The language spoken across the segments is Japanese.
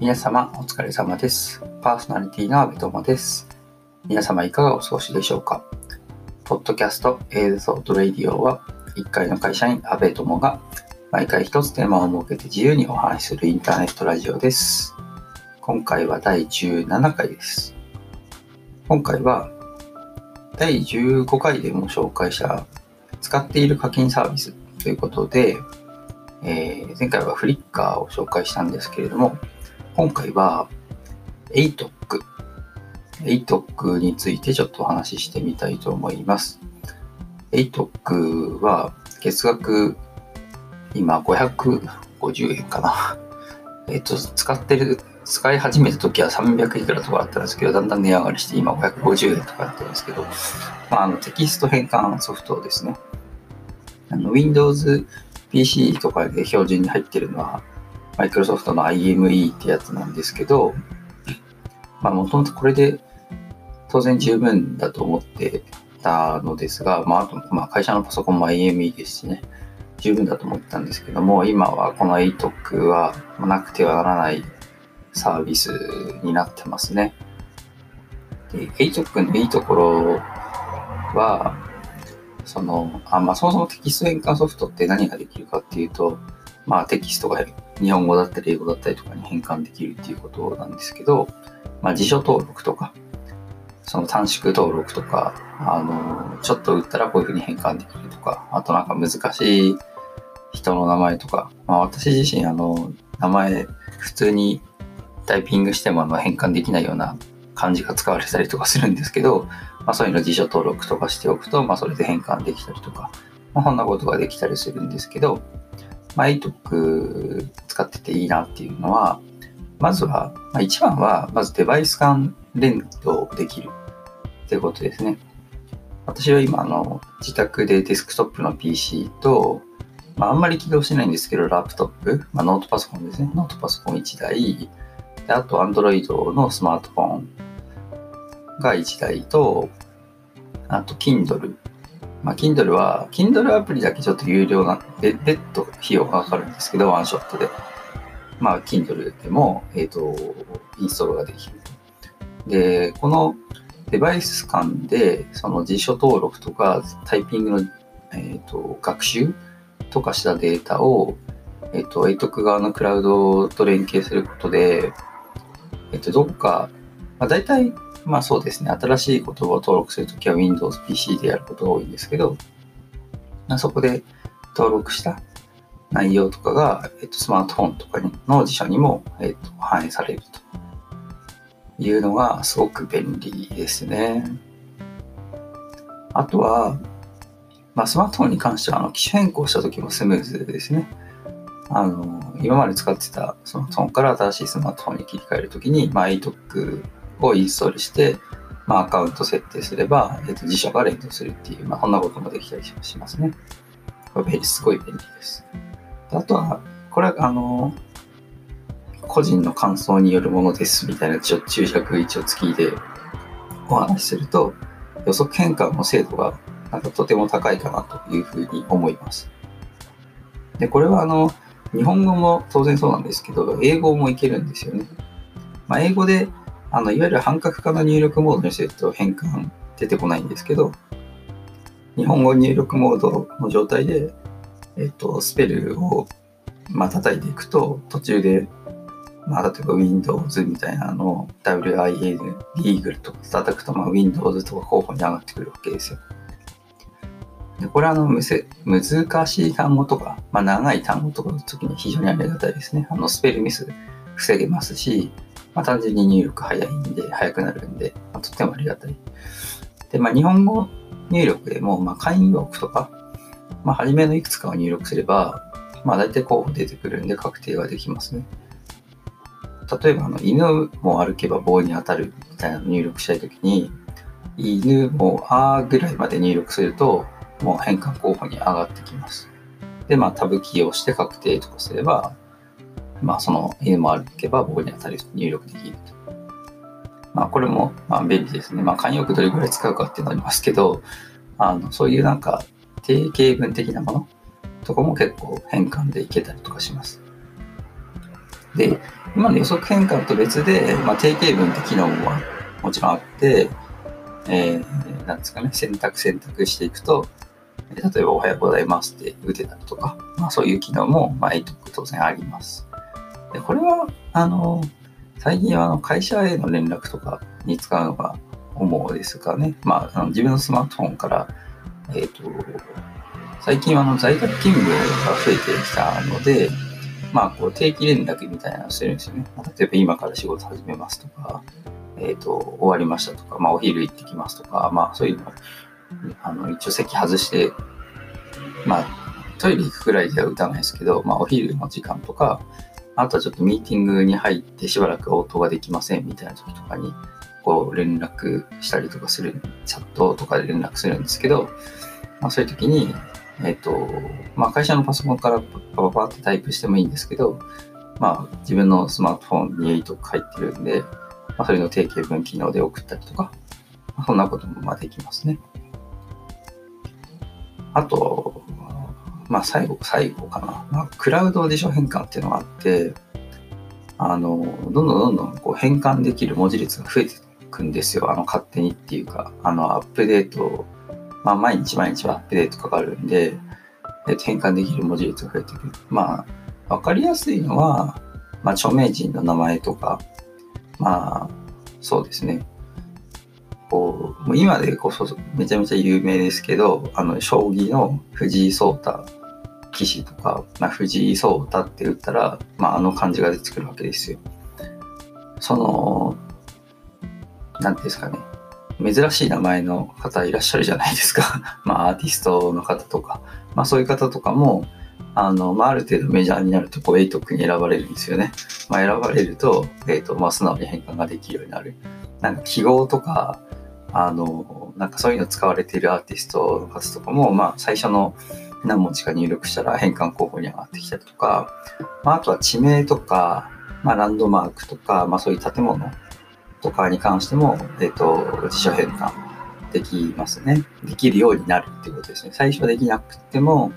皆様お疲れ様です。パーソナリティの阿部友です。皆様いかがお過ごしでしょうか？ポッドキャスト映像とレディオは1階の会社員阿部友が毎回一つテーマを設けて自由にお話しするインターネットラジオです。今回は第17回です。今回は第15回でも紹介した使っている課金サービスということで、えー、前回はフリッカーを紹介したんですけれども、今回は ATOC。ATOC についてちょっとお話ししてみたいと思います。ATOC は月額今550円かな。えっと、使ってる、使い始めた時は300いくらとかだったんですけど、だんだん値上がりして今550円とかだったんですけど、まあ、あのテキスト変換ソフトですね。Windows PC とかで標準に入ってるのはマイクロソフトの IME ってやつなんですけど、まあもともとこれで当然十分だと思ってたのですが、まああと、まあ会社のパソコンも IME ですしね、十分だと思ってたんですけども、今はこの ATOC はなくてはならないサービスになってますね。ATOC のいいところは、その、あまあ、そもそもテキスト変換ソフトって何ができるかっていうと、まあ、テキストが日本語だったり英語だったりとかに変換できるっていうことなんですけど、まあ、辞書登録とか、その短縮登録とか、あの、ちょっと打ったらこういうふうに変換できるとか、あとなんか難しい人の名前とか、まあ、私自身、あの、名前、普通にタイピングしてもあの変換できないような漢字が使われたりとかするんですけど、まあ、そういうの辞書登録とかしておくと、まあ、それで変換できたりとか、まあ、こんなことができたりするんですけど、まあ、ATOC 使ってていいなっていうのは、まずは、まあ、一番は、まずデバイス間連動できるっていうことですね。私は今、あの、自宅でデスクトップの PC と、まあ、あんまり起動しないんですけど、ラップトップ、まあ、ノートパソコンですね。ノートパソコン1台、であと、Android のスマートフォンが1台と、あと、Kindle まあ、Kindle は、Kindle アプリだけちょっと有料な、で、別途費用がかかるんですけど、ワンショットで。まあ、Kindle でも、えっ、ー、と、インストールができる。で、このデバイス間で、その辞書登録とか、タイピングの、えっ、ー、と、学習とかしたデータを、えっ、ー、と、a t o 側のクラウドと連携することで、えっ、と、どっか、まあ、大体、まあそうですね、新しい言葉を登録するときは Windows PC でやることが多いんですけど、まあ、そこで登録した内容とかが、えっと、スマートフォンとかの辞書にも、えっと、反映されるというのがすごく便利ですね。あとは、まあ、スマートフォンに関してはあの機種変更した時もスムーズですね。あの今まで使ってたスマートフォンから新しいスマートフォンに切り替えるときに、まあ、iTalk をインストールして、まあ、アカウント設定すれば、えっ、と、辞書が連動するっていう、まあ、こんなこともできたりしますね。これ、すごい便利です。あとは、これは、あの、個人の感想によるものですみたいなちょ注釈一応付きでお話しすると、予測変換の精度がなんかとても高いかなというふうに思います。で、これはあの、日本語も当然そうなんですけど、英語もいけるんですよね。まあ、英語であの、いわゆる半角化の入力モードにすると変換出てこないんですけど、日本語入力モードの状態で、えっと、スペルを、まあ、叩いていくと、途中で、まあ、例えば Windows みたいなのを WIN、リーグルとか叩くと、まあ、Windows とか候補に上がってくるわけですよ。でこれはあのむせ難しい単語とか、まあ、長い単語とかの時に非常にありがたいですね。あのスペルミス防げますし、まあ、単純に入力早いんで、早くなるんで、まあ、とってもありがたい。で、まあ、日本語入力でも、まあ、慣用句とか、まあ、初めのいくつかを入力すれば、まあ、大体候補出てくるんで確定ができますね。例えば、あの、犬も歩けば棒に当たるみたいなのを入力したいときに、犬もあーぐらいまで入力すると、もう変換候補に上がってきます。で、まあ、タブキーを押して確定とかすれば、まあ、その N も歩けば僕に当たり入力できると。まあ、これも、まあ、便利ですね。まあ、慣用句どれぐらい使うかっていうのありますけど、あの、そういうなんか、定型文的なもの？とかも結構変換でいけたりとかします。で、今の予測変換と別で、まあ、定型文って機能ももちろんあって、えー、なんですかね、選択選択していくと、例えばおはようございますって打てたりとか、まあそういう機能も、まあ、当然あります。で、これは、あの、最近はあの会社への連絡とかに使うのが主ですかね。まあ、あの自分のスマートフォンから、えっ、ー、と、最近はあの在宅勤務が増えてきたので、まあ、こう定期連絡みたいなのをしてるんですよね。例えば今から仕事始めますとか、えっ、ー、と、終わりましたとか、まあ、お昼行ってきますとか、まあ、そういうのあの、一応席外して、まあ、トイレ行くくらいでは打たないですけど、まあ、お昼の時間とか、あとはちょっとミーティングに入ってしばらく応答ができませんみたいな時とかに、こう連絡したりとかする、チャットとかで連絡するんですけど、まあ、そういう時に、えっ、と、まあ、会社のパソコンからパパパってタイプしてもいいんですけど、まあ、自分のスマートフォンに ATOC 入ってるんで、まあ、それの定型文機能で送ったりとか、まあ、そんなこともまあできますね。あと、まあ最後、最後かな。まあ、クラウド辞書変換っていうのがあって、あの、どんどんどんどんこう変換できる文字列が増えていくんですよ。あの、勝手にっていうか、あの、アップデート、まあ、毎日毎日はアップデートかかるんで、え変換できる文字列が増えていく。まあ、わかりやすいのは、まあ、著名人の名前とか、まあ、そうですね。こう、もう今でこそめちゃめちゃ有名ですけど、あの、将棋の藤井聡太棋士とか、まあ、藤井聡太って打ったら、まあ、あの漢字が出てくるわけですよ。その、なんていうんですかね。珍しい名前の方いらっしゃるじゃないですか。まあ、アーティストの方とか、まあ、そういう方とかも、あの、まあ、ある程度メジャーになると、こう、エイトクに選ばれるんですよね。まあ、選ばれると、えっ、ー、と、まあ、素直に変換ができるようになる。なんか、記号とか、あの、なんかそういうの使われているアーティストの方とかも、まあ、最初の何文字か入力したら変換候補に上がってきたりとか、まあ、あとは地名とか、まあ、ランドマークとか、まあ、そういう建物とかに関しても、えっ、ー、と、辞書変換できますね。できるようになるっていうことですね。最初はできなくても、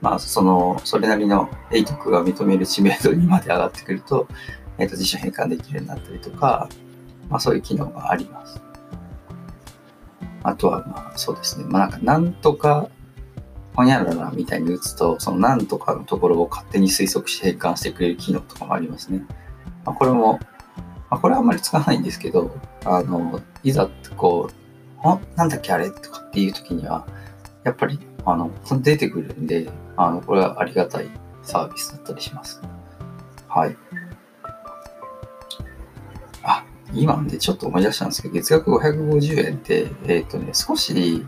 まあ、その、それなりの ATOC が認める知名度にまで上がってくると、えっ、ー、と、辞書変換できるようになったりとか、まあ、そういう機能があります。あとは、まあ、そうですね。まあ、なんか、なんとか、ほにゃららみたいに打つと、そのなんとかのところを勝手に推測して変換してくれる機能とかもありますね。まあ、これも、まあ、これはあんまり使わないんですけど、あの、いざ、こう、あ、なんだっけあれとかっていう時には、やっぱり、あの、出てくるんで、あの、これはありがたいサービスだったりします。はい。あ今んでちょっと思い出したんですけど、月額550円って、えっ、ー、とね、少し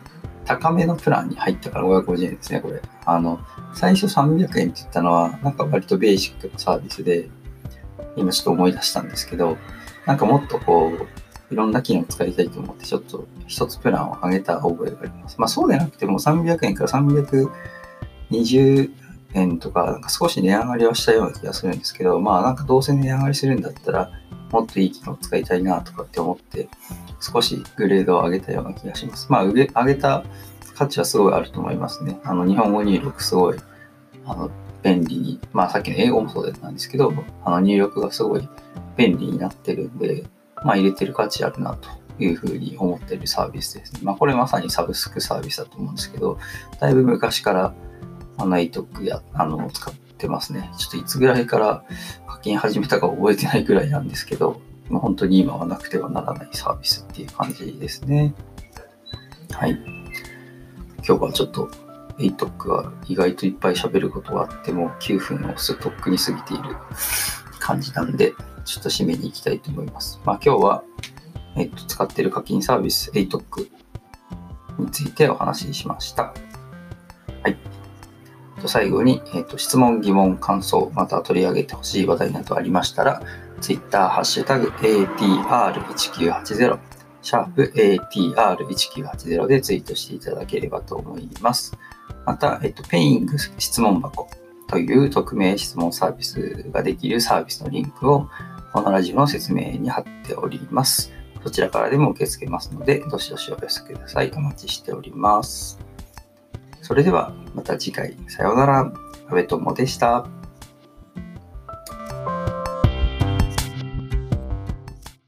高めのプランに入ったから550円ですね、これ。あの、最初300円って言ったのは、なんか割とベーシックなサービスで、今ちょっと思い出したんですけど、なんかもっとこう、いろんな機能を使いたいと思って、ちょっと一つプランを上げた覚えがあります。まあそうでなくても300円から320円とか、なんか少し値上がりはしたような気がするんですけど、まあなんかどうせ値上がりするんだったら、もっといい機能を使いたいなとかって思って、少しグレードを上げたような気がします。まあ、上げた価値はすごいあると思いますね。あの、日本語入力すごい、あの、便利に、まあさっきの英語もそうなんですけど、あの入力がすごい便利になってるんで、まあ入れてる価値あるなというふうに思ってるサービスですね。まあこれまさにサブスクサービスだと思うんですけど、だいぶ昔からあの ATOC や、あの、使ってますね。ちょっといつぐらいから課金始めたか覚えてないぐらいなんですけど、まあ、本当に今はなくてはならないサービスっていう感じですね。はい。今日はちょっと ATOC は意外といっぱい喋ることがあっても9分をすとっくに過ぎている感じなんで、ちょっと締めに行きたいと思います。まあ今日は、えっと、使っている課金サービス ATOC についてお話ししました。最後に、えーと、質問、疑問、感想、また取り上げてほしい話題などありましたら、Twitter、ハッシュタグ、ATR1980、シャープ ATR1980 でツイートしていただければと思います。また、えっ、ー、と、ペイング質問箱という匿名質問サービスができるサービスのリンクを、このラジオの説明に貼っております。そちらからでも受け付けますので、どしどしお寄せください。お待ちしております。それではまた次回、さようなら。安部友でした。